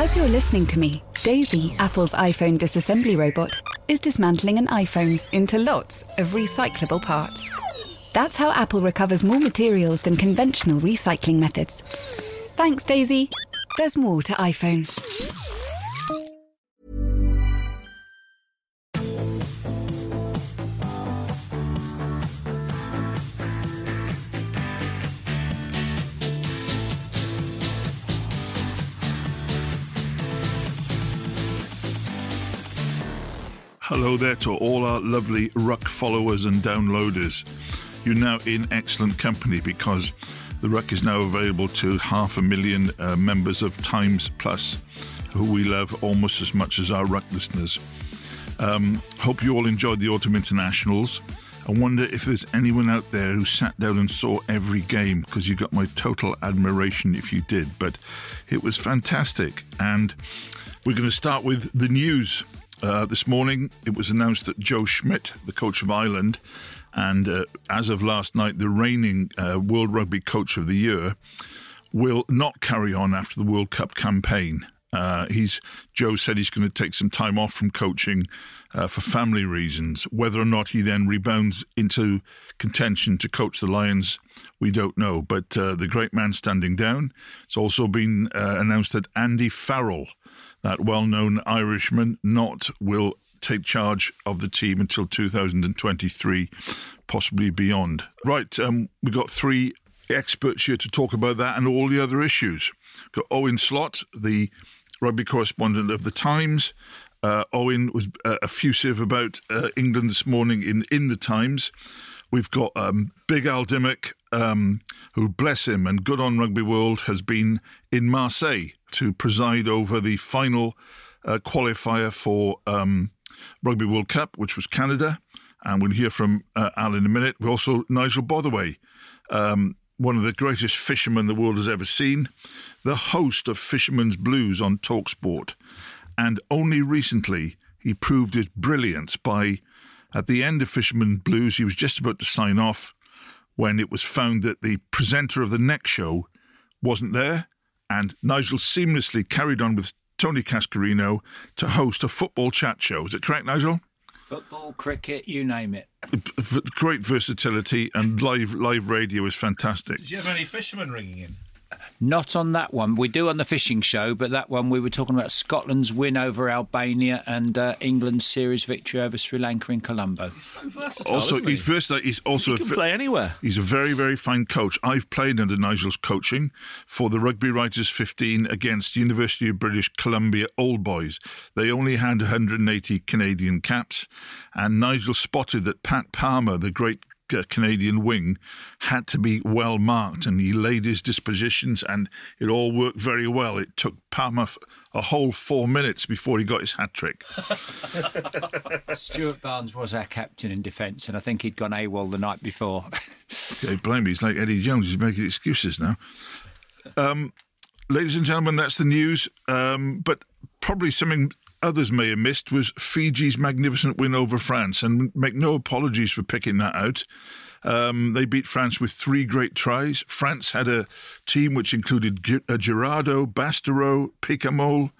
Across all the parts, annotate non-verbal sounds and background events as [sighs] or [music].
As you're listening to me, Daisy, Apple's iPhone disassembly robot, is dismantling an iPhone into lots of recyclable parts. That's how Apple recovers more materials than conventional recycling methods. Thanks, Daisy. There's more to iPhone. Hello there to all our lovely Ruck followers and downloaders. You're now in excellent company because the Ruck is now available to half a million uh, members of Times Plus, who we love almost as much as our Ruck listeners. Um, hope you all enjoyed the Autumn Internationals. I wonder if there's anyone out there who sat down and saw every game because you got my total admiration if you did. But it was fantastic. And we're going to start with the news. Uh, this morning, it was announced that Joe Schmidt, the coach of Ireland, and uh, as of last night, the reigning uh, World Rugby Coach of the Year, will not carry on after the World Cup campaign. Uh, he's Joe said he's going to take some time off from coaching uh, for family reasons. Whether or not he then rebounds into contention to coach the Lions, we don't know. But uh, the great man standing down. It's also been uh, announced that Andy Farrell, that well-known Irishman, not will take charge of the team until 2023, possibly beyond. Right, um, we've got three experts here to talk about that and all the other issues. Got Owen Slot, the rugby correspondent of the Times. Uh, Owen was uh, effusive about uh, England this morning in in the Times. We've got um, Big Al Dymock, um, who, bless him, and good on Rugby World, has been in Marseille to preside over the final uh, qualifier for um, Rugby World Cup, which was Canada. And we'll hear from uh, Al in a minute. We also Nigel Botherway, um, one of the greatest fishermen the world has ever seen, the host of Fisherman's Blues on Talksport. And only recently he proved his brilliance by at the end of Fisherman Blues, he was just about to sign off when it was found that the presenter of the next show wasn't there, and Nigel seamlessly carried on with Tony Cascarino to host a football chat show. Is it correct, Nigel? Football, cricket, you name it. Great versatility and live live radio is fantastic. Did you have any fishermen ringing in? Not on that one. We do on the fishing show, but that one we were talking about Scotland's win over Albania and uh, England's series victory over Sri Lanka in Colombo. He's so versatile. Also, isn't he? he's versatile. He's also he a can fi- play anywhere. He's a very, very fine coach. I've played under Nigel's coaching for the Rugby Writers 15 against University of British Columbia Old Boys. They only had 180 Canadian caps, and Nigel spotted that Pat Palmer, the great Canadian wing, had to be well marked, and he laid his dispositions, and it all worked very well. It took Palmer a whole four minutes before he got his hat trick. [laughs] Stuart Barnes was our captain in defence, and I think he'd gone AWOL the night before. [laughs] Okay, blame me. He's like Eddie Jones. He's making excuses now. Um, ladies and gentlemen, that's the news. Um, but probably something others may have missed was Fiji's magnificent win over France. And make no apologies for picking that out. Um, they beat France with three great tries. France had a team which included Gi- uh, Guirado, Bastareaud, Picamoles,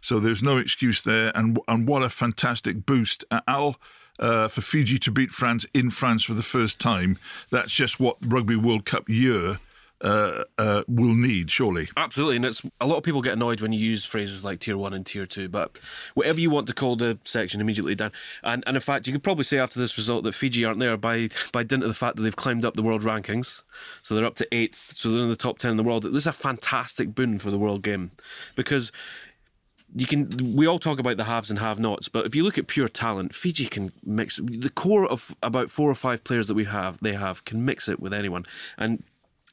so there's no excuse there. And and what a fantastic boost, Al. Uh, for Fiji to beat France in France for the first time, that's just what Rugby World Cup year uh, uh, will need, surely. Absolutely, and it's a lot of people get annoyed when you use phrases like tier one and tier two, but whatever you want to call the section immediately down. And and in fact, you could probably say after this result that Fiji aren't there by by dint of the fact that they've climbed up the world rankings, so they're up to eighth, so they're in the top ten in the world. This is a fantastic boon for the world game because you can we all talk about the haves and have nots but if you look at pure talent fiji can mix the core of about four or five players that we have they have can mix it with anyone and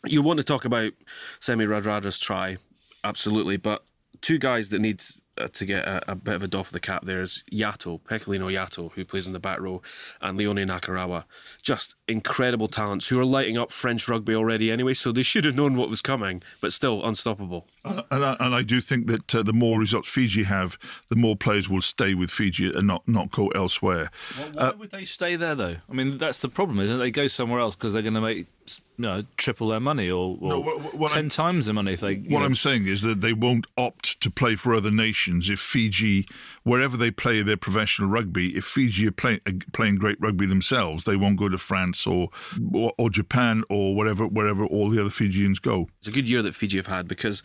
you want to talk about Semi Radradra's try absolutely but two guys that need uh, to get a, a bit of a doff of the cap there is Yato, Pecolino Yato, who plays in the back row, and Leone Nakarawa. Just incredible talents who are lighting up French rugby already anyway, so they should have known what was coming, but still unstoppable. And I, and I do think that uh, the more results Fiji have, the more players will stay with Fiji and not, not go elsewhere. Well, why would they stay there though? I mean, that's the problem, isn't it? They go somewhere else because they're going to make you know, triple their money or, or No, what- what 10 I'm- times their money if they. What know, I'm saying is that they won't opt to play for other nations if Fiji, wherever they play their professional rugby, if Fiji are play, uh, playing great rugby themselves, they won't go to France or, or or Japan or wherever wherever all the other Fijians go. It's a good year that Fiji have had because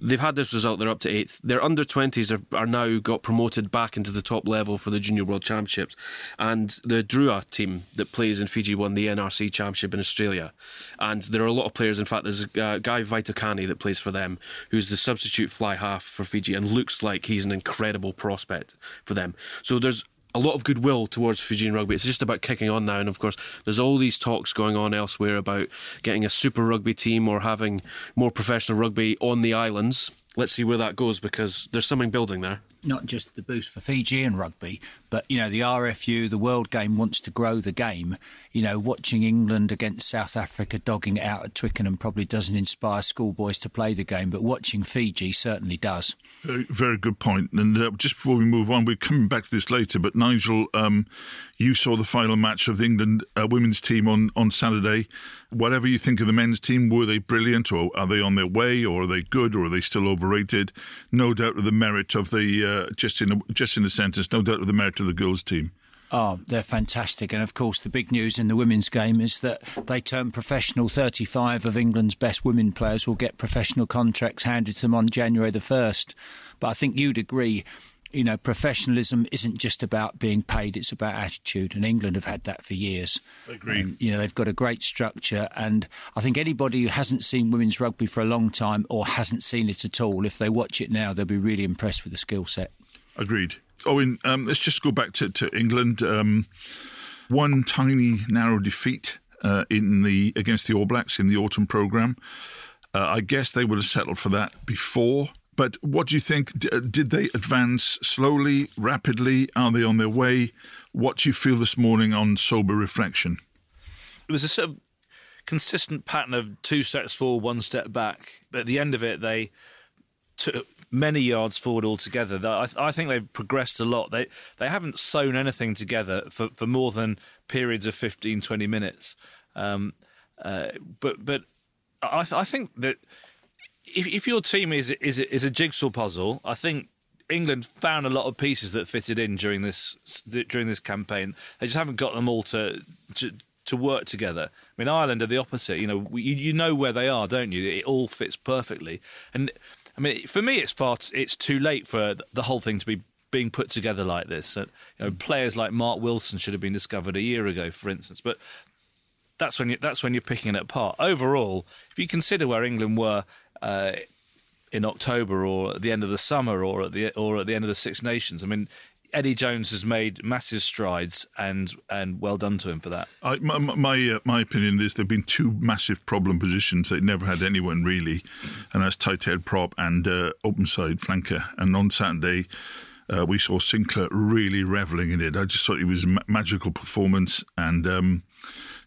they've had this result. They're up to eighth. Their under 20s are, are now got promoted back into the top level for the Junior World Championships. And the Drua team that plays in Fiji won the NRC Championship in Australia. And there are a lot of players. In fact, there's a guy, Veitokani, that plays for them, who's the substitute fly half for Fiji and looks like he's an incredible prospect for them. So there's a lot of goodwill towards Fijian rugby. It's just about kicking on now, and of course, there's all these talks going on elsewhere about getting a super rugby team or having more professional rugby on the islands. Let's see where that goes because there's something building there. Not just the boost for Fiji and rugby, but you know the RFU, the World Game wants to grow the game. You know, watching England against South Africa dogging it out at Twickenham probably doesn't inspire schoolboys to play the game, but watching Fiji certainly does. Very, very good point. And uh, just before we move on, we're coming back to this later. But Nigel, um, you saw the final match of the England uh, women's team on, on Saturday. Whatever you think of the men's team, were they brilliant, or are they on their way, or are they good, or are they still overrated? No doubt of the merit of the uh, Uh, just in a, just in a sentence. No doubt of the merit of the girls' team. Oh, they're fantastic. And of course, the big news in the women's game is that they turn professional. 35 of England's best women players will get professional contracts handed to them on January the 1st. But I think you'd agree, you know, professionalism isn't just about being paid, it's about attitude. And England have had that for years. Agreed. Um, you know, they've got a great structure. And I think anybody who hasn't seen women's rugby for a long time or hasn't seen it at all, if they watch it now, they'll be really impressed with the skill set. Agreed. Owen, um, let's just go back to, to England. Um, one tiny narrow defeat uh, in the against the All Blacks in the autumn program. Uh, I guess they would have settled for that before. But what do you think? D- uh, did they advance slowly, rapidly? Are they on their way? What do you feel this morning on sober reflection? it was a sort of consistent pattern of two steps forward, one step back. At the end of it, they took many yards forward altogether. I, I think they've progressed a lot. They they haven't sewn anything together for, for more than periods of 15, 20 minutes. Um, uh, but but I, I think that if, if your team is is is a jigsaw puzzle, I think England found a lot of pieces that fitted in during this during this campaign. They just haven't got them all to to, to work together. I mean, Ireland are the opposite. You know, we, you you know where they are, don't you? It all fits perfectly. And I mean, for me, it's far t- it's too late for the whole thing to be being put together like this. Uh, you know, players like Mark Wilson should have been discovered a year ago, for instance. But that's when you, that's when you're picking it apart. Overall, if you consider where England were uh, in October or at the end of the summer or at the or at the end of the Six Nations, I mean, Eddie Jones has made massive strides, and and well done to him for that. I, my my, uh, my opinion is there've been two massive problem positions. They never had anyone really, and that's tight head prop and uh, open side flanker. And on Saturday, uh, we saw Sinckler really reveling in it. I just thought it was a ma- magical performance and. Um,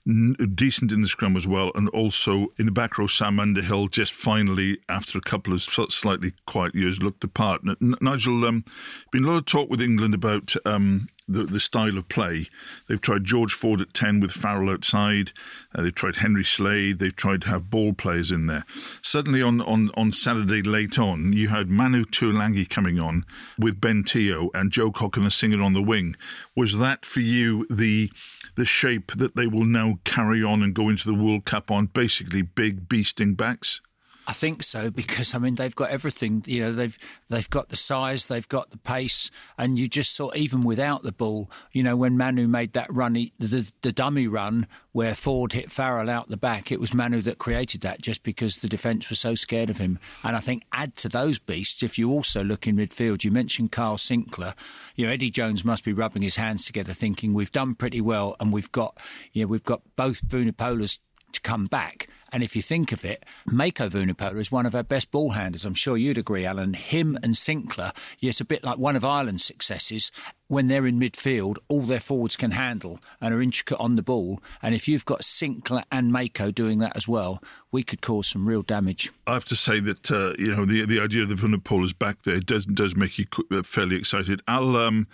Decent in the scrum as well, and also in the back row, Sam Underhill just finally, after a couple of slightly quiet years, looked the part. N- Nigel, um, been a lot of talk with England about um, the, the style of play. They've tried George Ford at 10 with Farrell outside. Uh, they've tried Henry Slade. They've tried to have ball players in there. Suddenly, on, on, on Saturday late on, you had Manu Tuilagi coming on with Ben Te'o and Joe Cokanasiga on the wing. Was that for you the the shape that they will now carry on and go into the World Cup on? Basically, big beasting backs? I think so because I mean they've got everything. You know they've they've got the size, they've got the pace, and you just saw even without the ball. You know when Manu made that run, he, the the dummy run where Ford hit Farrell out the back, it was Manu that created that just because the defence was so scared of him. And I think add to those beasts if you also look in midfield. You mentioned Kyle Sinckler. You know Eddie Jones must be rubbing his hands together, thinking we've done pretty well, and we've got you know we've got both Vunipolas to come back. And if you think of it, Mako Vunipola is one of our best ball handlers. I'm sure you'd agree, Alan. Him and Sinckler, it's a bit like one of Ireland's successes. When they're in midfield, all their forwards can handle and are intricate on the ball. And if you've got Sinckler and Mako doing that as well, we could cause some real damage. I have to say that uh, you know the the idea of the Vunipolas back there does does make you uh, fairly excited. Al um,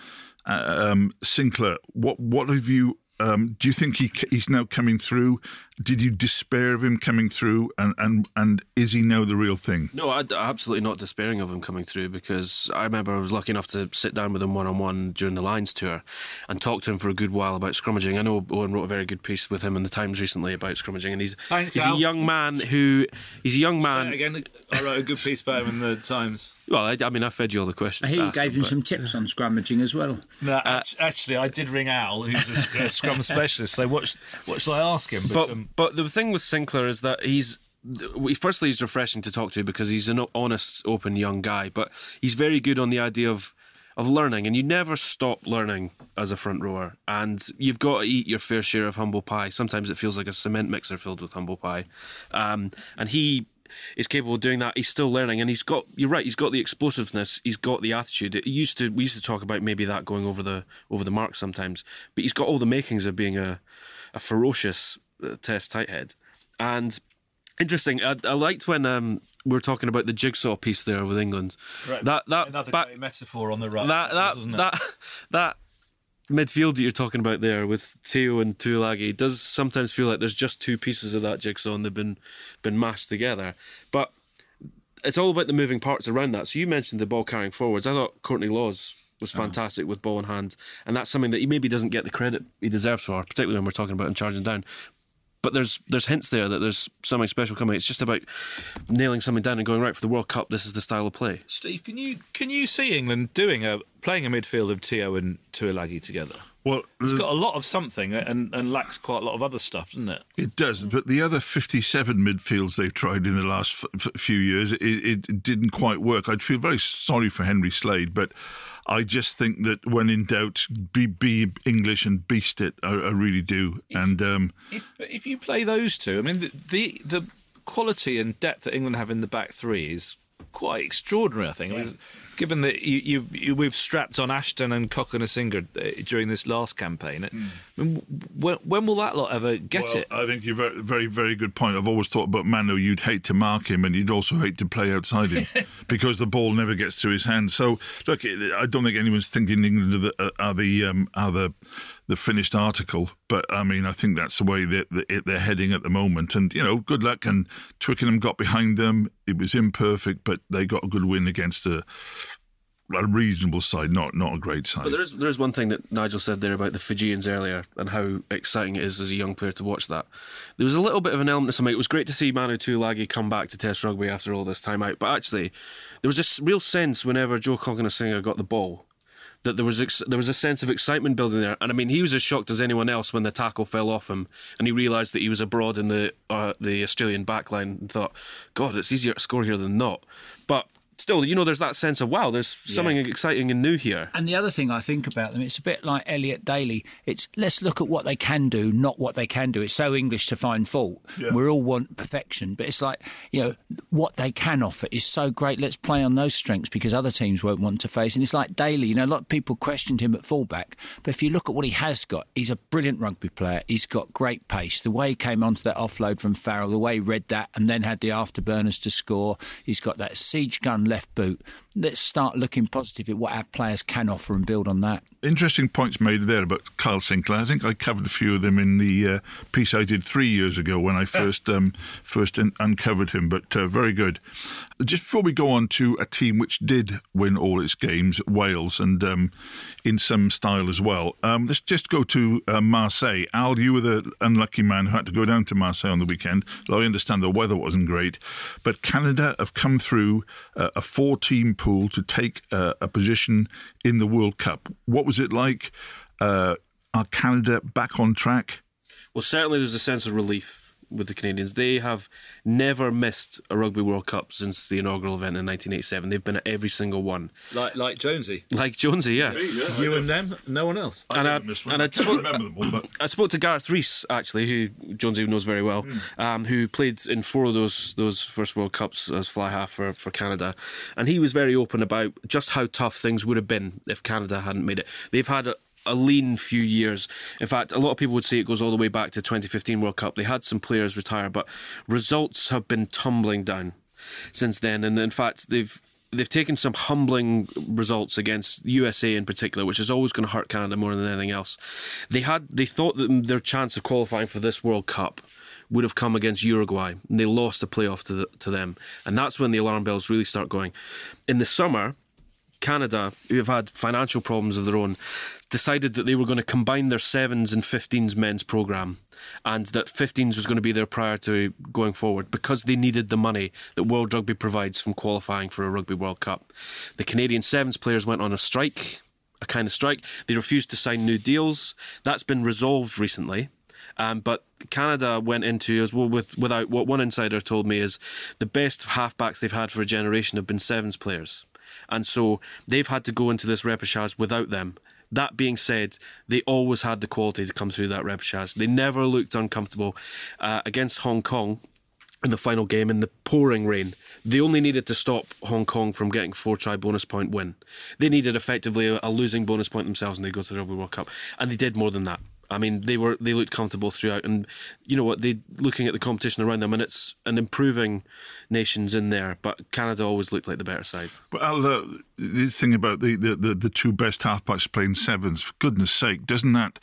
uh, um, Sinckler, what what have you? Um, do you think he he's now coming through did you despair of him coming through? And, and, and is he now the real thing? No, I, absolutely not despairing of him coming through because I remember I was lucky enough to sit down with him one on one during the Lions tour and talk to him for a good while about scrummaging. I know Owen wrote a very good piece with him in the Times recently about scrummaging, and he's Thanks, he's Al. a young man who he's a young Say man. it again, I wrote a good piece about him in the Times. Well, I, I mean, I fed you all the questions. He to ask gave him but- some tips on scrummaging as well. No, act- actually, I did ring Al, who's a, a scrum [laughs] specialist. So what? What should I ask him? But um, but the thing with Sinckler is that he's. Firstly, he's refreshing to talk to because he's an honest, open young guy. But he's very good on the idea of of learning, and you never stop learning as a front rower. And you've got to eat your fair share of humble pie. Sometimes it feels like a cement mixer filled with humble pie. Um, and he is capable of doing that. He's still learning, and he's got. You're right. He's got the explosiveness. He's got the attitude. It used to we used to talk about maybe that going over the over the mark sometimes, but he's got all the makings of being a a ferocious uh, test tight head. And interesting. I, I liked when um, we were talking about the jigsaw piece there with England. Right. That that another back- great metaphor on the right. that that that that midfield that you're talking about there with Te'o and Tuilagi does sometimes feel like there's just two pieces of that jigsaw and they've been been mashed together. But it's all about the moving parts around that. So you mentioned the ball carrying forwards. I thought Courtney Lawes was fantastic with ball in hand, and that's something that he maybe doesn't get the credit he deserves for, particularly when we're talking about him charging down. But there's there's hints there that there's something special coming. It's just about nailing something down and going right for the World Cup. This is the style of play. Steve, can you can you see England doing a playing a midfield of Te'o and Tuilagi together? Well, It's uh, got a lot of something and, and lacks quite a lot of other stuff, doesn't it? It does, but the other 57 midfields they've tried in the last f- f- few years, it, it didn't quite work. I'd feel very sorry for Henry Slade, but I just think that when in doubt, be, be English and beast it. I, I really do. And um, If if you play those two, I mean the, the the quality and depth that England have in the back three is quite extraordinary. I think. I mean, given that you, you, you we've strapped on Ashton and Cokanasiga uh, during this last campaign, hmm. I mean, when, when will that lot ever get well, it? I think you're very, very, very good point. I've always thought about Manu, you'd hate to mark him and you'd also hate to play outside him [laughs] because the ball never gets to his hands. So, look, I don't think anyone's thinking England are the, uh, are the, um, are the, the finished article, but I mean, I think that's the way that that they're heading at the moment. And, you know, good luck. And Twickenham got behind them. It was imperfect, but they got a good win against a, a reasonable side, not not a great side. But there is there is one thing that Nigel said there about the Fijians earlier and how exciting it is as a young player to watch that. There was a little bit of an element of something. It was great to see Manu Tuilagi come back to Test rugby after all this time out. But actually, there was this real sense whenever Joe Cokanasiga got the ball that there was ex- there was a sense of excitement building there. And I mean, he was as shocked as anyone else when the tackle fell off him, and he realised that he was abroad in the uh, the Australian backline and thought, God, it's easier to score here than not. But still, you know, there's that sense of wow, there's something exciting and new here. And the other thing I think about them, it's a bit like Elliot Daly. It's let's look at what they can do, not what they can do. It's so English to find fault. We all want perfection, but it's like you know what they can offer is so great. Let's play on those strengths because other teams won't want to face. And it's like Daly. You know, a lot of people questioned him at fullback, but if you look at what he has got, he's a brilliant rugby player. He's got great pace. The way he came onto that offload from Farrell, the way he read that and then had the afterburners to score. He's got that siege gun left boot. Let's start looking positive at what our players can offer and build on that. Interesting points made there about Kyle Sinckler. I think I covered a few of them in the uh, piece I did three years ago when I first um, first un- uncovered him. But uh, very good. Just before we go on to a team which did win all its games, Wales, and um, in some style as well. Um, let's just go to uh, Marseille. Al, you were the unlucky man who had to go down to Marseille on the weekend. Though I understand the weather wasn't great, but Canada have come through uh, a four-team pool to take uh, a position in the World Cup. What was it like? Uh, are Canada back on track? Well, certainly there's a sense of relief with the Canadians. They have never missed a Rugby World Cup since the inaugural event in 1987. They've been at every single one. Like like Jonesy, Like Jonesy, yeah. you and them, no one else. And I, and I, can't spoke, remember them all, but I spoke to Gareth Rees actually, who Jonesy knows very well, um, who played in four of those those first World Cups as fly half for, for Canada, and he was very open about just how tough things would have been if Canada hadn't made it. They've had a, a lean few years. In fact, a lot of people would say it goes all the way back to 2015 World Cup. They had some players retire, but results have been tumbling down since then. And in fact, they've they've taken some humbling results against USA in particular, which is always going to hurt Canada more than anything else. They had they thought that their chance of qualifying for this World Cup would have come against Uruguay, and they lost the playoff to the, to them, and that's when the alarm bells really start going. In the summer, Canada, who have had financial problems of their own, decided that they were going to combine their sevens and 15s men's program and that 15s was going to be their priority going forward because they needed the money that World Rugby provides from qualifying for a Rugby World Cup. The Canadian sevens players went on a strike, a kind of strike. They refused to sign new deals. That's been resolved recently. Um, but Canada went into as well with without what one insider told me is the best halfbacks they've had for a generation have been sevens players, and so they've had to go into this repechage without them. That being said, they always had the quality to come through that repechage. They never looked uncomfortable uh, against Hong Kong in the final game in the pouring rain. They only needed to stop Hong Kong from getting four try bonus point win. They needed effectively a, a losing bonus point themselves and they go to the Rugby World Cup. And they did more than that. I mean, they were they looked comfortable throughout, and you know what? They looking at the competition around them, and it's an improving nations in there. But Canada always looked like the better side. But Al, uh, this thing about the, the, the, the two best halfbacks playing sevens, for goodness sake, doesn't that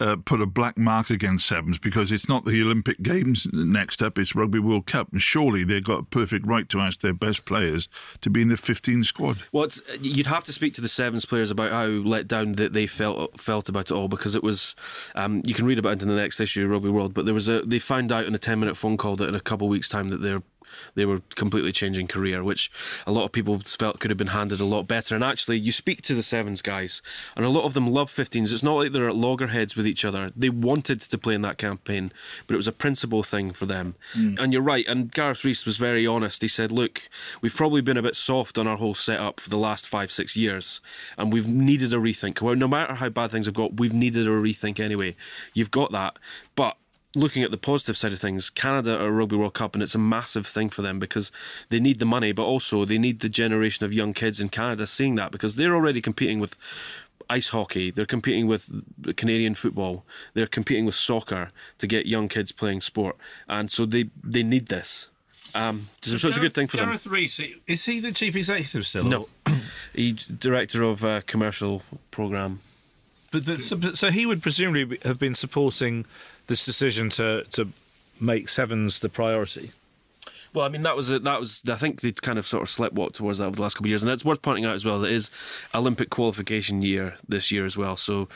uh, put a black mark against sevens because it's not the Olympic Games next up, it's Rugby World Cup. And surely they've got a perfect right to ask their best players to be in the 15 squad. Well, you'd have to speak to the sevens players about how let down that they felt felt about it all because it was. Um, you can read about it in the next issue of Rugby World, but there was a they found out in a 10 minute phone call that in a couple of weeks' time that they're they were completely changing career, which a lot of people felt could have been handled a lot better. And actually, you speak to the sevens guys, and a lot of them love 15s. It's not like they're at loggerheads with each other. They wanted to play in that campaign, but it was a principle thing for them. Mm. And you're right. And Gareth Rees was very honest. He said, "Look, we've probably been a bit soft on our whole setup for the last five, six years, and we've needed a rethink. Well, no matter how bad things have got, we've needed a rethink anyway. You've got that, but." Looking at the positive side of things, Canada are a Rugby World Cup, and it's a massive thing for them because they need the money, but also they need the generation of young kids in Canada seeing that because they're already competing with ice hockey, they're competing with Canadian football, they're competing with soccer to get young kids playing sport, and so they they need this. Um, so, so, it's a good thing for Gareth them. Gareth Rees, is he the chief executive still? No, [clears throat] he's director of a commercial program. But, so, so he would presumably have been supporting this decision to to make sevens the priority? Well, I mean that was a, that was I think they kind of sort of sleptwalked towards that over the last couple of years, and it's worth pointing out as well that it is Olympic qualification year this year as well. So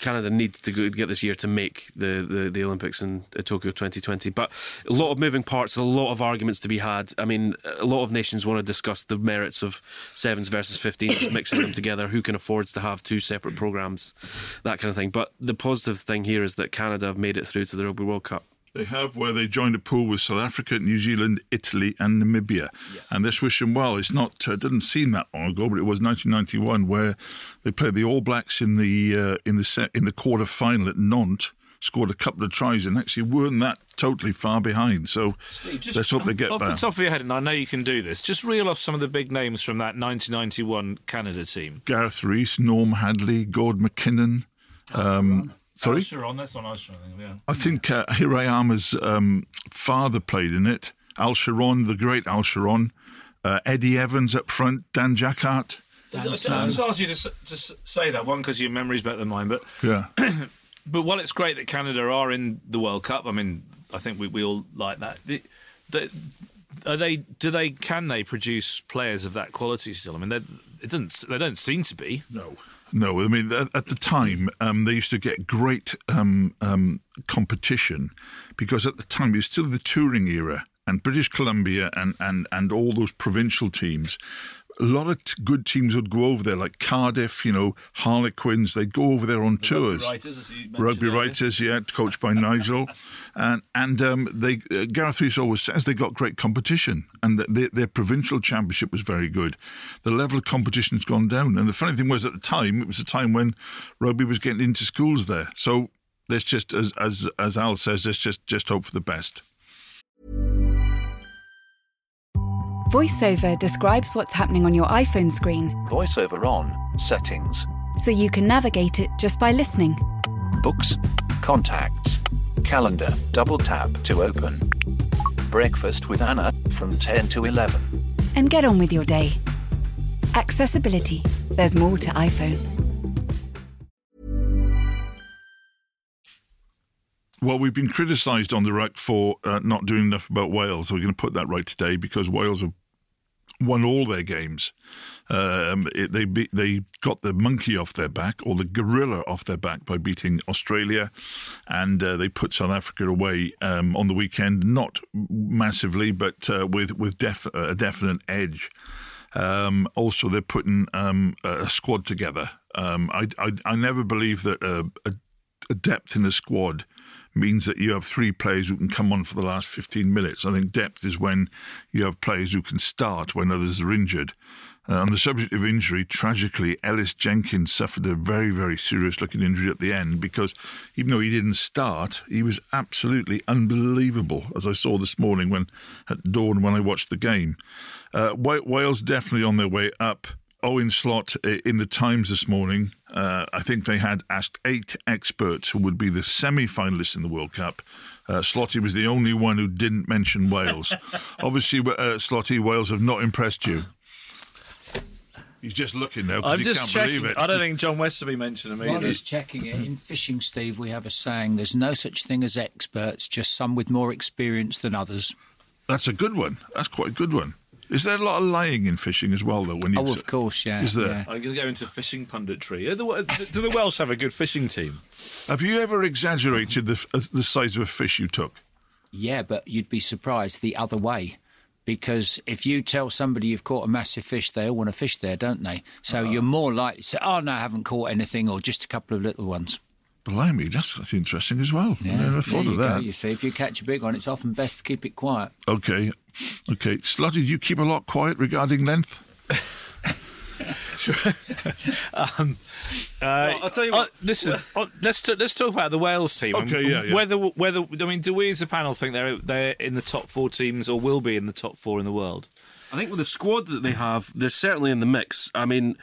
Canada needs to get this year to make the, the, the, Olympics in uh, Tokyo 2020. But a lot of moving parts, a lot of arguments to be had. I mean, a lot of nations want to discuss the merits of sevens versus 15s, mixing them together. Who can afford to have two separate programs, that kind of thing. But the positive thing here is that Canada have made it through to the Rugby World Cup. They have where they joined a pool with South Africa, New Zealand, Italy, and Namibia. Yeah. And this wish them well. It's not uh, didn't seem that long ago, but it was 1991 where they played the All Blacks in the uh, in the set, in the quarter final at Nantes. Scored a couple of tries and actually weren't that totally far behind. So Steve, just, let's hope they get off back. the top of your head, and I know you can do this. Just reel off some of the big names from that 1991 Canada team: Gareth Rees, Norm Hadley, Gord McKinnon. Um, Sorry? Al Charron, that's what I was think of, yeah. I think uh, Hirayama's um, father played in it. Al Charron, the great Al Charron. Uh, Eddie Evans up front, Dan Jackart. I just asked you to, to say that one because your memory's better than mine, but yeah. [clears throat] but while it's great that Canada are in the World Cup, I mean, I think we, we all like that. The, the, are they? Do they? Can they produce players of that quality still? I mean, it doesn't. They don't seem to be. No. No, I mean at, the time um, they used to get great um, um, competition because at the time it was still the touring era, and British Columbia and and and all those provincial teams a lot of t- good teams would go over there, like Cardiff, you know, Harlequins. They'd go over there on the tours. Rugby writers, rugby writers yeah, coached by Nigel, [laughs] and and um, they uh, Gareth Rees always says they got great competition, and that their provincial championship was very good. The level of competition has gone down, and the funny thing was at the time it was a time when rugby was getting into schools there. So let's just, as as as Al says, let's just just hope for the best. VoiceOver describes what's happening on your iPhone screen. VoiceOver on, settings. So you can navigate it just by listening. Books, contacts, calendar, double tap to open. Breakfast with Anna from 10 to 11. And get on with your day. Accessibility. There's more to iPhone. Well, we've been criticised on the ruck for uh, not doing enough about Wales. So we're going to put that right today because Wales have won all their games. Um, it, they be, they got the monkey off their back or the gorilla off their back by beating Australia, and uh, they put South Africa away um, on the weekend. Not massively, but uh, with with def- a definite edge. Um, also, they're putting um, a squad together. Um, I, I, I never believe that a, a, a depth in a squad means that you have three players who can come on for the last 15 minutes. I think depth is when you have players who can start when others are injured. Uh, on the subject of injury, tragically, Ellis Jenkins suffered a very, very serious looking injury at the end because even though he didn't start, he was absolutely unbelievable, as I saw this morning when at dawn when I watched the game. Uh, Wales definitely on their way up. Owen Slot uh, in the Times this morning, uh, I think they had asked eight experts who would be the semi finalists in the World Cup. Uh, Slotty was the only one who didn't mention Wales. [laughs] Obviously, uh, Slotty, Wales have not impressed you. He's just looking now because I'm he just can't checking. believe it. I don't think John Westerby mentioned him While either. he's checking it, in fishing, Steve, we have a saying there's no such thing as experts, just some with more experience than others. That's a good one. That's quite a good one. Is there a lot of lying in fishing as well, though? When you Oh, of course, yeah. Is there? yeah. I'm going to go into fishing punditry. The- Do the Welsh have a good fishing team? Have you ever exaggerated the uh, the size of a fish you took? Yeah, but you'd be surprised the other way. Because if you tell somebody you've caught a massive fish, they all want to fish there, don't they? So you're more likely to say, oh, no, I haven't caught anything, or just a couple of little ones. Blimey, that's, that's interesting as well. I never thought you of go. that. You see, if you catch a big one, it's often best to keep it quiet. Okay, okay. Slotty, do you keep a lot quiet regarding length? [laughs] Uh, I'll tell you uh, what- listen, uh, let's t- let's talk about the Wales team. and Okay, yeah, yeah. Whether whether I mean, do we as a panel think they're they're in the top four teams or will be in the top four in the world? I think with the squad that they have, they're certainly in the mix. I mean,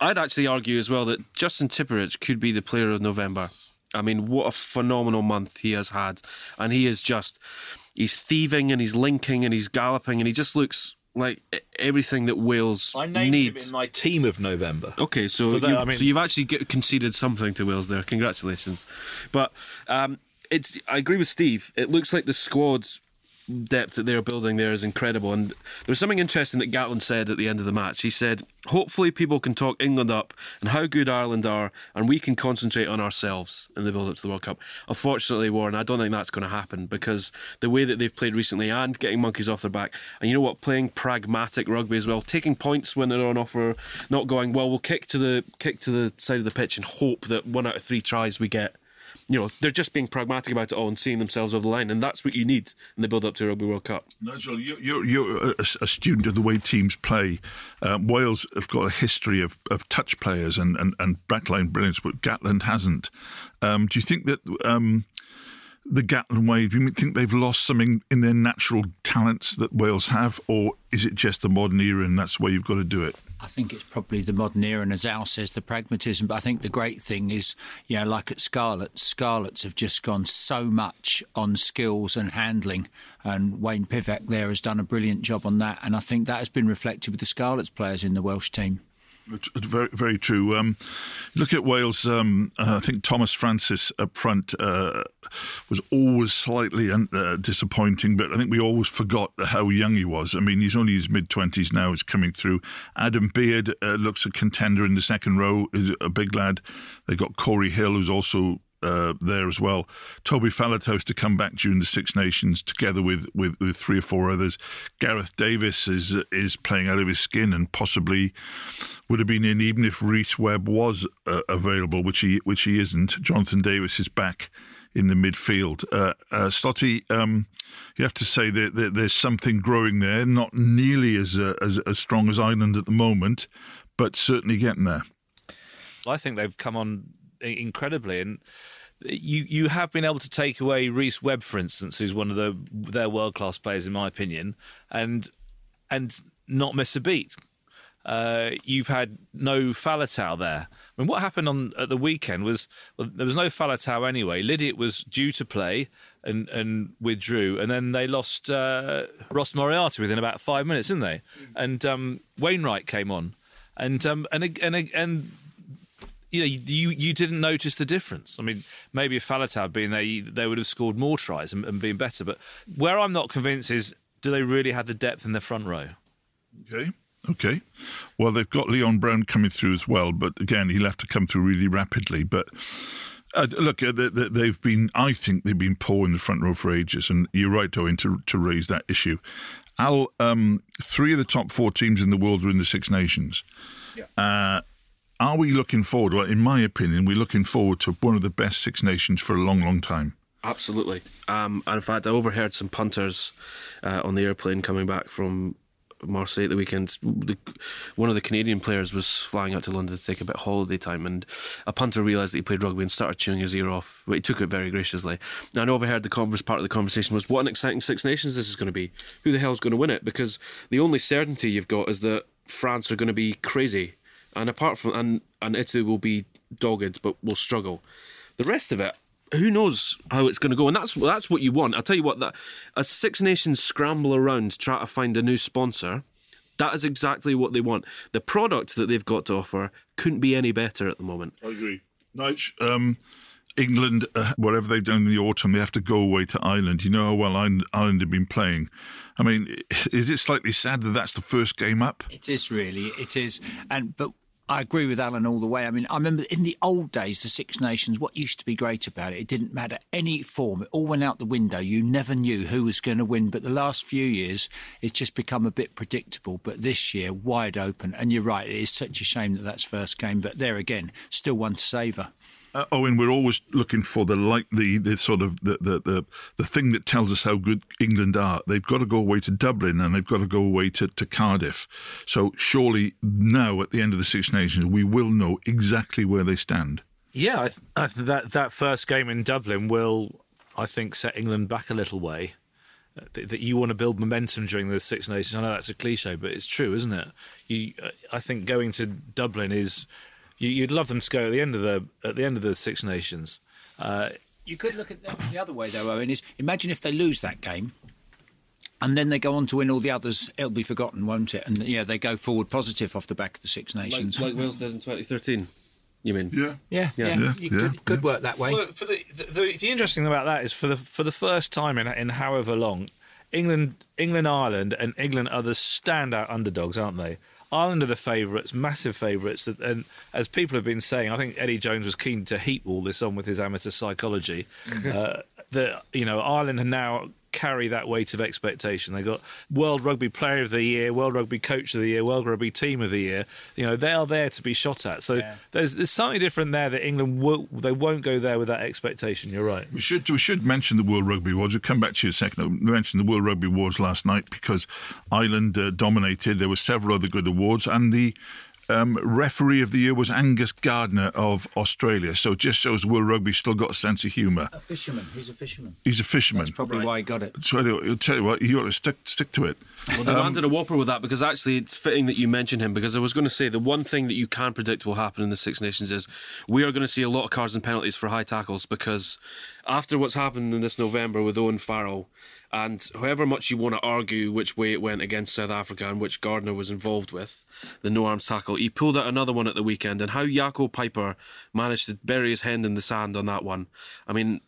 I'd actually argue as well that Justin Tipuric could be the player of November. I mean, what a phenomenal month he has had. And he is just, he's thieving and he's linking and he's galloping and he just looks like everything that Wales I named needs. him in my team of November. Okay, so, So you, I mean- so you've actually get, conceded something to Wales there. Congratulations. But um, it's I agree with Steve. It looks like the squad's depth that they're building there is incredible. And there was something interesting that Gatland said at the end of the match. He said, "Hopefully, people can talk England up and how good Ireland are, and we can concentrate on ourselves in the build up to the World Cup." Unfortunately, Warren, I don't think that's going to happen because the way that they've played recently and getting monkeys off their back, and you know what, playing pragmatic rugby as well, taking points when they're on offer, not going well. We'll kick to the kick to the side of the pitch and hope that one out of three tries we get you know, they're just being pragmatic about it all and seeing themselves over the line, and that's what you need in the build up to Rugby World Cup. Nigel, you're, you're, you're a, student of the way teams play. Uh, Wales have got a history of, of touch players and, and, and backline brilliance, but Gatland hasn't. Um, do you think that um, the Gatland way, do you think they've lost something in their natural talents that Wales have, or is it just the modern era and that's where you've got to do it? I think it's probably the modern era, and as Al says, the pragmatism. But I think the great thing is, you know, like at Scarlets, Scarlets have just gone so much on skills and handling, and Wayne Pivac there has done a brilliant job on that. And I think that has been reflected with the Scarlets players in the Welsh team. Very, very true. Um, look at Wales. Um, uh, I think Tomas Francis up front uh, was always slightly uh, disappointing, but I think we always forgot how young he was. I mean, he's only his mid twenties now. He's coming through. Adam Beard uh, looks a contender in the second row. Is a big lad. They got Cory Hill, who's also uh, there as well. Toby Faletau's to come back during the Six Nations together with, with, with three or four others. Gareth Davies is is playing out of his skin and possibly would have been in even if Rhys Webb was uh, available, which he which he isn't. Jonathan Davies is back in the midfield. Uh, uh, Slotty, um, you have to say that, that there's something growing there, not nearly as, uh, as as strong as Ireland at the moment, but certainly getting there. I think they've come on incredibly, and you you have been able to take away Rhys Webb, for instance, who's one of the their world class players in my opinion, and and not miss a beat. Uh, you've had no Faletau there. I mean, what happened on at the weekend was well, there was no Faletau anyway. Lydiate was due to play and and withdrew, and then they lost uh, Ross Moriarty within about five minutes, didn't they? And um, Wainwright came on, and um, and and and you know, you you didn't notice the difference. I mean, maybe if Faletau had been there, they would have scored more tries and, and been better. But where I'm not convinced is, do they really have the depth in the front row? Okay. Okay. Well, they've got Leon Brown coming through as well, but again, he'll have to come through really rapidly. But uh, look, uh, they, they- they've been, I think they've been poor in the front row for ages, and you're right, Owen, to, to raise that issue. Al, um, three of the top four teams in the world are in the Six Nations. Uh, are we looking forward? Well, in my opinion, we're looking forward to one of the best Six Nations for a long, long time. Absolutely. Um, and in fact, I overheard some punters uh, on the airplane coming back from Marseille at the weekend. The, one of the Canadian players was flying out to London to take a bit of holiday time, and a punter realised that he played rugby and started chewing his ear off. But he took it very graciously. And I overheard the converse part of the conversation was what an exciting Six Nations this is going to be. Who the hell's going to win it? Because the only certainty you've got is that France are going to be crazy, and apart from and and Italy will be dogged but will struggle. The rest of it, who knows how it's going to go? And that's that's what you want. I'll tell you what that a Six Nations scramble around to try to find a new sponsor. That is exactly what they want. The product that they've got to offer couldn't be any better at the moment. I agree. Nige, um, England, uh, whatever they've done in the autumn, they have to go away to Ireland. You know how well Ireland, Ireland have been playing. I mean, is it slightly sad that that's the first game up? It is really, it is, and but I agree with Alan all the way. I mean, I remember in the old days, the Six Nations. What used to be great about it, it didn't matter any form; it all went out the window. You never knew who was going to win. But the last few years, it's just become a bit predictable. But this year, wide open. And you're right; it is such a shame that that's first game. But there again, still one to savour. Uh, Owen, we're always looking for the like the, the sort of the, the, the, the thing that tells us how good England are. They've got to go away to Dublin and they've got to go away to, to Cardiff. So surely now at the end of the Six Nations we will know exactly where they stand. Yeah, I th- I th- that that first game in Dublin will, I think, set England back a little way. Uh, That you want to build momentum during the Six Nations. I know that's a cliche, but it's true, isn't it? You, uh, I think going to Dublin is, you, you'd love them to go at the end of the at the end of the Six Nations. Uh, You could look at the, the other way though, Owen. Is imagine if they lose that game. And then they go on to win all the others. It'll be forgotten, won't it? And yeah, they go forward positive off the back of the Six Nations. Like, like Wales did in 2013. You mean? Yeah. yeah, yeah, Yeah, you yeah, could, could work that way. Well, for the, the the interesting thing about that is for the for the first time in in however long, England England Ireland and England are the standout underdogs, aren't they? Ireland are the favourites, massive favourites, and as people have been saying, I think Eddie Jones was keen to heap all this on with his amateur psychology. [laughs] uh, that you know Ireland now carry that weight of expectation. They got World Rugby Player of the Year, World Rugby Coach of the Year, World Rugby Team of the Year. You know they are there to be shot at. So there's there's something different there that England will they won't go there with that expectation. You're right. We should we should mention the World Rugby Awards. We'll come back to you in a second. We mentioned the World Rugby Awards last night because Ireland uh, dominated. There were several other good awards, and the um, referee of the year was Angus Gardner of Australia. So it just shows World Rugby still got a sense of humour. A fisherman. He's a fisherman. He's a fisherman. That's probably why he got it. So I'll tell you what, you ought to stick stick to it. Well, they landed a whopper with that because actually it's fitting that you mention him because I was going to say the one thing that you can predict will happen in the Six Nations is we are going to see a lot of cards and penalties for high tackles because after what's happened in this November with Owen Farrell and however much you want to argue which way it went against South Africa and which Gardner was involved with, the no arms tackle, he pulled out another one at the weekend and how Jaco Peyper managed to bury his hand in the sand on that one. I mean,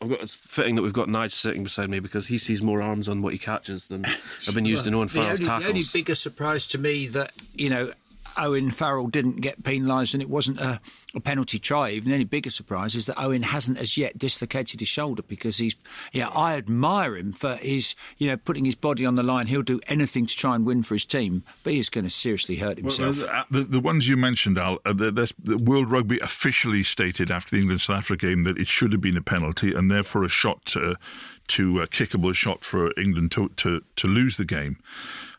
I've got, it's fitting that we've got Nige sitting beside me because he sees more arms on what he catches than have been used in Owen Farrell's only, the only bigger surprise to me that you know Owen Farrell didn't get penalised and it wasn't a, a penalty try. Even any bigger surprise is that Owen hasn't as yet dislocated his shoulder because he's yeah. I admire him for his you know putting his body on the line. He'll do anything to try and win for his team, but he's going to seriously hurt himself. Well, uh, the, the ones you mentioned, Al, uh, the, the World Rugby officially stated after the England South Africa game that it should have been a penalty and therefore a shot to, to a kickable shot for England to, to, to lose the game.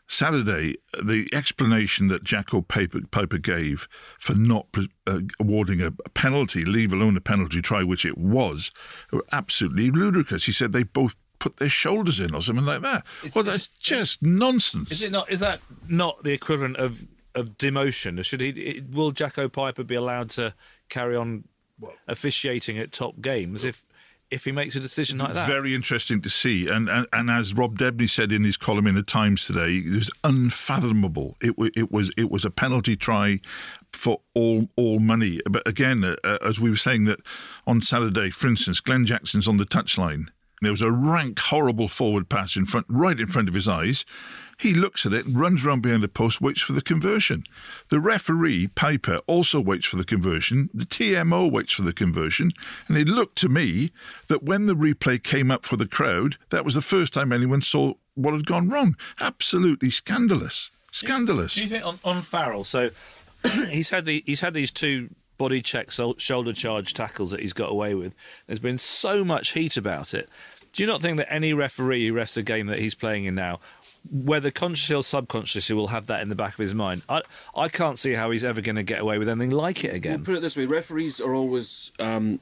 Saturday, the explanation that Jaco Peyper, Peyper gave for not pre- uh, awarding a, a penalty, leave alone a penalty try, which it was, were absolutely ludicrous. He said they both put their shoulders in or something like that. well, that's just nonsense. Is it not? Is that not the equivalent of of demotion? Should he? Will Jaco Peyper be allowed to carry on officiating at top games if if he makes a decision like that? Very interesting to see, and, and and as Rob Debney said in his column in the Times today, it was unfathomable. It it was it was a penalty try for all all money. But again, uh, uh, as we were saying that on Saturday, for instance, Glen Jackson's on the touchline. There was a rank, horrible forward pass in front, right in front of his eyes. He looks at it, and runs round behind the post, waits for the conversion. The referee, Peyper, also waits for the conversion. The TMO waits for the conversion. And it looked to me that when the replay came up for the crowd, that was the first time anyone saw what had gone wrong. Absolutely scandalous. Scandalous. Do you think on, on Farrell? So [clears throat] he's had the he's had these two body check shoulder charge tackles that he's got away with. There's been so much heat about it. Do you not think that any referee who refs a game that he's playing in now, whether consciously or subconsciously, will have that in the back of his mind? I I can't see how he's ever going to get away with anything like it again. Put it this way: referees are always um,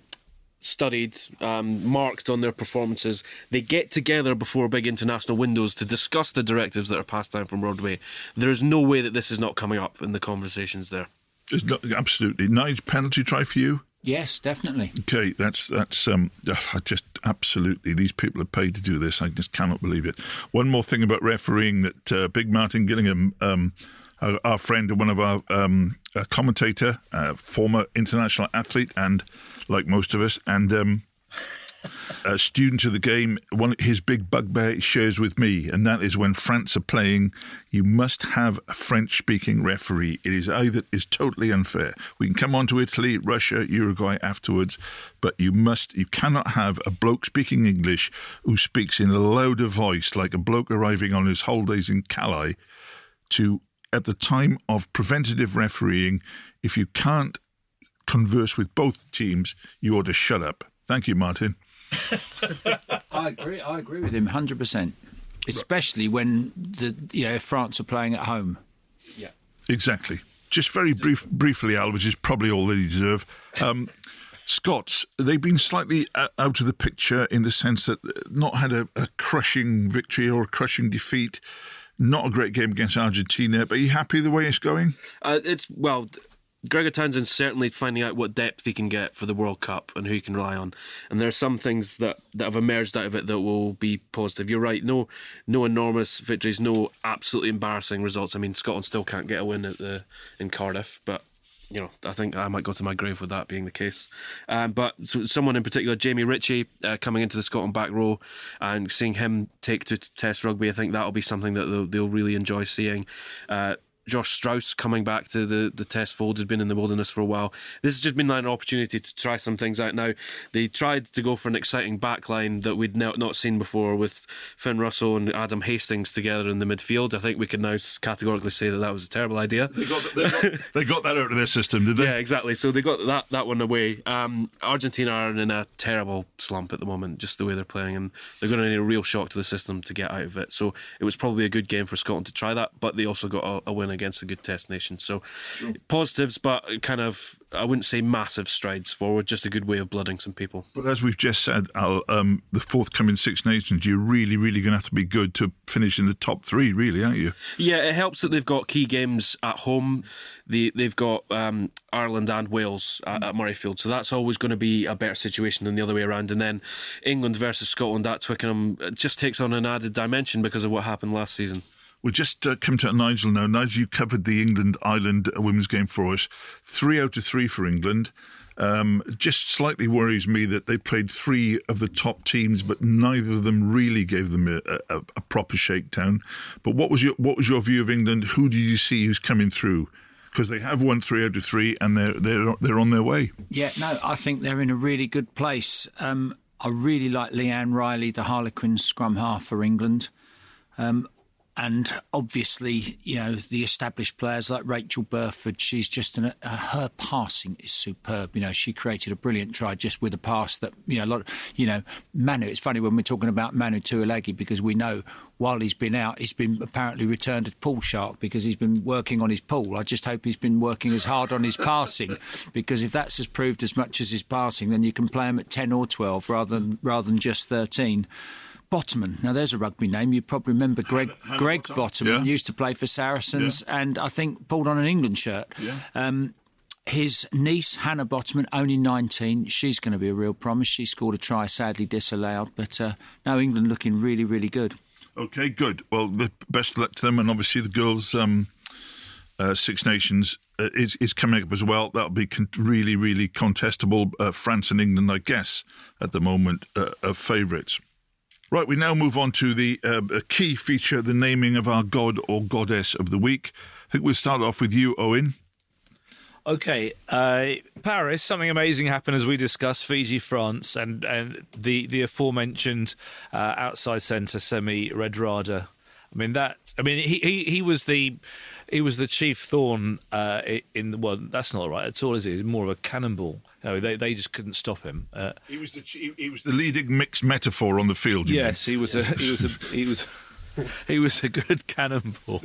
studied, um, marked on their performances. They get together before big international windows to discuss the directives that are passed down from Broadway. There is no way that this is not coming up in the conversations there. It's not, absolutely. Nige, penalty try for you? Yes, definitely. Okay, that's that's um, [sighs] I just absolutely these people are paid to do this. I just cannot believe it. One more thing about refereeing that uh, Big Martin Gillingham, um, our, our friend and one of our um, commentator, uh, former international athlete, and like most of us, and um, a student of the game. One his big bugbear shares with me, and that is when France are playing, you must have a French-speaking referee. It is either is totally unfair. We can come on to Italy, Russia, Uruguay afterwards, but you must you cannot have a bloke speaking English who speaks in a louder voice like a bloke arriving on his holidays in Calais to at the time of preventative refereeing, if you can't converse with both teams, you ought to shut up. Thank you, Martin. [laughs] I agree. I agree with him hundred percent. Especially when the you know France are playing at home. Yeah. Exactly. Just very brief, briefly, Al, which is probably all they deserve. Um, Scots, they've been slightly out of the picture in the sense that not had a, a crushing victory or a crushing defeat. Not a great game against Argentina, but are you happy the way it's going? Uh, it's well, Gregor Townsend's certainly finding out what depth he can get for the World Cup and who he can rely on. And there are some things that, that have emerged out of it that will be positive. You're right, no no enormous victories, no absolutely embarrassing results. I mean, Scotland still can't get a win at the in Cardiff, but you know, I think I might go to my grave with that being the case. Um, but someone in particular, Jamie Ritchie, uh, coming into the Scotland back row and seeing him take to Test rugby, I think that'll be something that they'll, they'll really enjoy seeing. Uh, Josh Strauss coming back to the, the test fold had been in the wilderness for a while. This has just been like an opportunity to try some things out now. They tried to go for an exciting backline that we'd not, not seen before with Finn Russell and Adam Hastings together in the midfield. I think we can now categorically say that that was a terrible idea. They got, they got, [laughs] they got that out of their system, did they? Yeah, exactly. So they got that that one away. Um, Argentina are in a terrible slump at the moment, just the way they're playing, and they're going to need a real shock to the system to get out of it. So it was probably a good game for Scotland to try that, but they also got a, a against a good test nation. So positives, but kind of I wouldn't say massive strides forward. Just a good way of blooding some people. But as we've just said, Al, um, the forthcoming Six Nations, you're really, really going to have to be good to finish in the top three, really, aren't you? Yeah, it helps that they've got key games at home. They they've got um, Ireland and Wales at, at Murrayfield, so that's always going to be a better situation than the other way around. And then England versus Scotland at Twickenham just takes on an added dimension because of what happened last season. We'll just uh, come to Nigel now. Nigel, you covered the England Ireland women's game for us. Three out of three for England. Um, just slightly worries me that they played three of the top teams, but neither of them really gave them a, a, a proper shakedown. But what was your what was your view of England? Who did you see who's coming through? Because they have won three out of three, and they're they're they're on their way. Yeah, no, I think they're in a really good place. Um, I really like Leanne Riley, the Harlequin scrum half for England. Um, and obviously, you know, the established players like Rachel Burford, she's just an, uh, her passing is superb. You know, she created a brilliant try just with a pass that, you know, a lot of, you know, Manu, it's funny when we're talking about Manu Tuilagi because we know while he's been out, he's been apparently returned as pool shark because he's been working on his pool. I just hope he's been working as hard on his passing [laughs] because if that's as proved as much as his passing, then you can play him at 10 or 12 rather than, rather than just 13. Botterman. Now, there's a rugby name. You probably remember Greg Hannah Greg Bottom. Botterman Yeah. used to play for Saracens, and I think pulled on an England shirt. Um, his niece Hannah Botterman, only 19, she's going to be a real promise. She scored a try, sadly disallowed, but uh, now England looking really, really good. Okay, good. Well, the best of luck to them, and obviously the girls' um, uh, Six Nations uh, is, is coming up as well. That'll be con- really, really contestable. Uh, France and England, I guess, at the moment, uh, are favourites. Right, we now move on to the uh, key feature, the naming of our god or goddess of the week. I think we'll start off with you, Owen. Okay, uh, Paris. Something amazing happened as we discussed Fiji, France, and and the the aforementioned uh, outside centre Semi Radradra. I mean that. I mean he, he, he was the he was the chief thorn uh, in the well. That's not right at all, is he? He's more of a cannonball. No, they they just couldn't stop him. Uh, he was the he was the leading mixed metaphor on the field. Yes, mean? he was a he was a he was. he was a good [laughs] cannonball,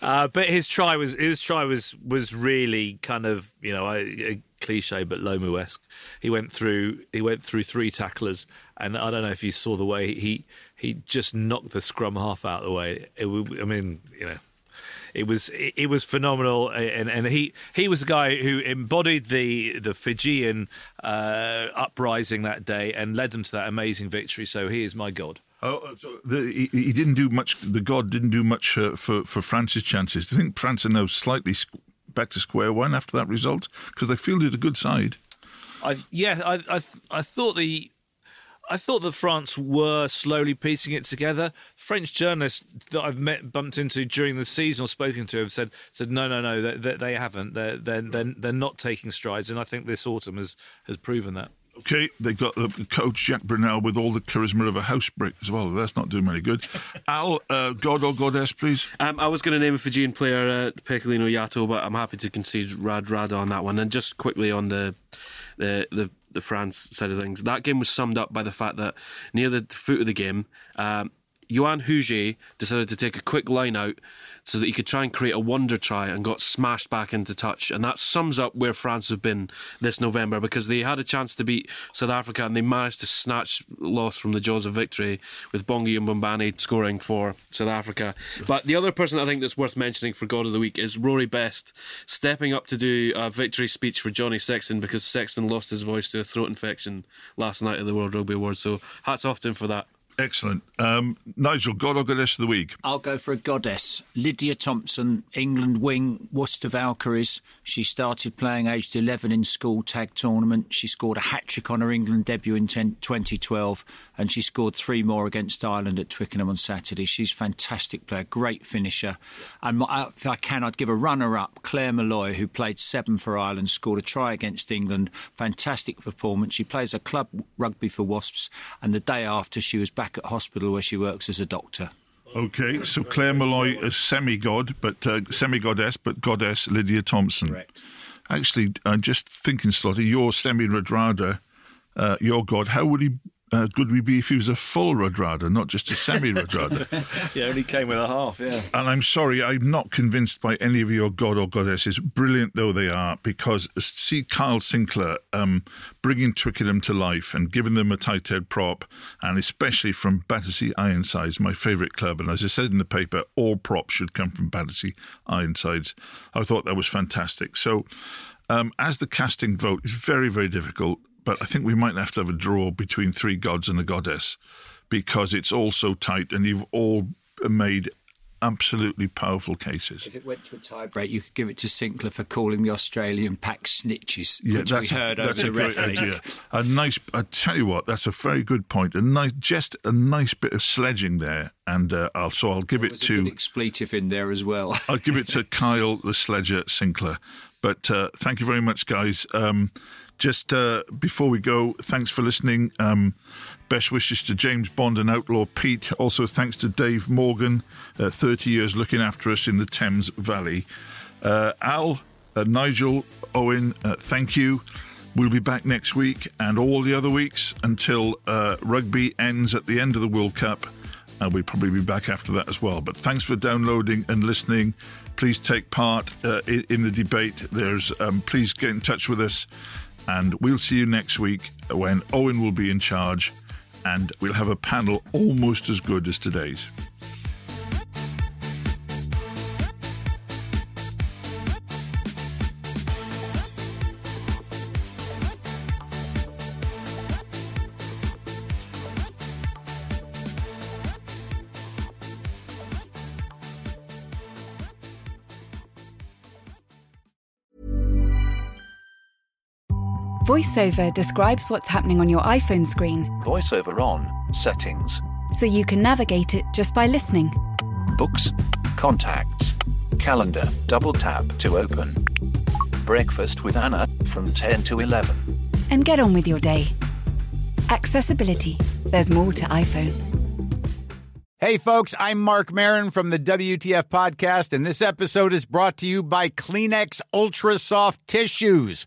uh, but his try was his try was was really kind of you know a, a cliche but Lomu esque. He went through he went through three tacklers, and I don't know if you saw the way he he just knocked the scrum half out of the way. It, I mean, you know, it was it, it, was phenomenal, and and he he was the guy who embodied the the Fijian uh, uprising that day and led them to that amazing victory. So he is my god. Oh, uh, so the, he, he, didn't do much. The god didn't do much uh, for for France's chances. Do you think France are now slightly back to square one after that result because they fielded a good side? I yeah, I I, I thought the I thought that France were slowly piecing it together. French journalists that I've met, bumped into during the season or spoken to have said, said no, no, no, they, they, they haven't. They're, they're, they're, they're not taking strides. And I think this autumn has, has proven that. Okay, they've got the coach Jacques Brunel with all the charisma of a house brick as well. That's not doing any good. [laughs] Al, uh, God or Goddess, please. Um, I was going to name a Fijian player, uh, Peceli Yato, but I'm happy to concede Rad Radradra on that one. And just quickly on the the the, the France side of things, that game was summed up by the fact that near the foot of the game, um, Yoann Huget decided to take a quick line out so that he could try and create a wonder try and got smashed back into touch. And that sums up where France have been this November because they had a chance to beat South Africa and they managed to snatch loss from the jaws of victory with Bongi Mbonambi scoring for South Africa. But the other person I think that's worth mentioning for God of the Week is Rory Best stepping up to do a victory speech for Johnny Sexton because Sexton lost his voice to a throat infection last night at the World Rugby Awards. So hats off to him for that. Excellent. Um, Nigel, God or Goddess of the Week? I'll go for a goddess. Lydia Thompson, England wing, Worcester Valkyries. She started playing aged 11 in school tag tournament. She scored a hat trick on her England debut in 10, 2012, and she scored three more against Ireland at Twickenham on Saturday. She's a fantastic player, great finisher. And if I can, I'd give a runner up, Claire Molloy, who played seven for Ireland, scored a try against England. Fantastic performance. She plays a club rugby for Wasps, and the day after, she was back at hospital where she works as a doctor. Okay, so Claire Molloy is semi god, but uh, semi goddess, but goddess Lydia Thompson. Correct. Actually, I'm just thinking, Slotty, your semi Radradra, uh, your god, how would he uh, good we be if he was a full Radradra, not just a semi Radradra? [laughs] yeah, only came with a half, yeah. And I'm sorry, I'm not convinced by any of your god or goddesses, brilliant though they are, because see Kyle Sinckler um, bringing Twickenham to life and giving them a tight head prop, and especially from Battersea Ironsides, my favourite club. And as I said in the paper, all props should come from Battersea Ironsides. I thought that was fantastic. So, um, as the casting vote is very, very difficult, but I think we might have to have a draw between three gods and a goddess because it's all so tight and you've all made absolutely powerful cases. If it went to a tiebreak, you could give it to Sinckler for calling the Australian pack snitches, yeah, which that's we heard a, that's over a the great referee. idea. A nice, I tell you what, that's a very good point. A nice, just a nice bit of sledging there, and uh, I'll so I'll give it a to expletive in there as well. I'll give it to [laughs] Kyle the Sledger Sinckler. But uh, thank you very much, guys. Um, just uh, before we go, thanks for listening. Um, best wishes to James Bond and Outlaw Pete. Also, thanks to Dave Morgan, uh, 30 years looking after us in the Thames Valley. Uh, Al, uh, Nigel, Owen, uh, thank you. We'll be back next week and all the other weeks until uh, rugby ends at the end of the World Cup. And we'll probably be back after that as well. But thanks for downloading and listening. Please take part uh, in, in the debate. There's um, please get in touch with us, and we'll see you next week when Owen will be in charge, and we'll have a panel almost as good as today's. VoiceOver describes what's happening on your iPhone screen VoiceOver on. Settings. so you can navigate it just by listening. Books. Contacts. Calendar. Double tap to open. Breakfast with Anna from 10 to 11. And get on with your day. Accessibility. There's more to iPhone. Hey, folks, I'm Marc Maron from the WTF Podcast, and this episode is brought to you by Kleenex Ultra Soft Tissues,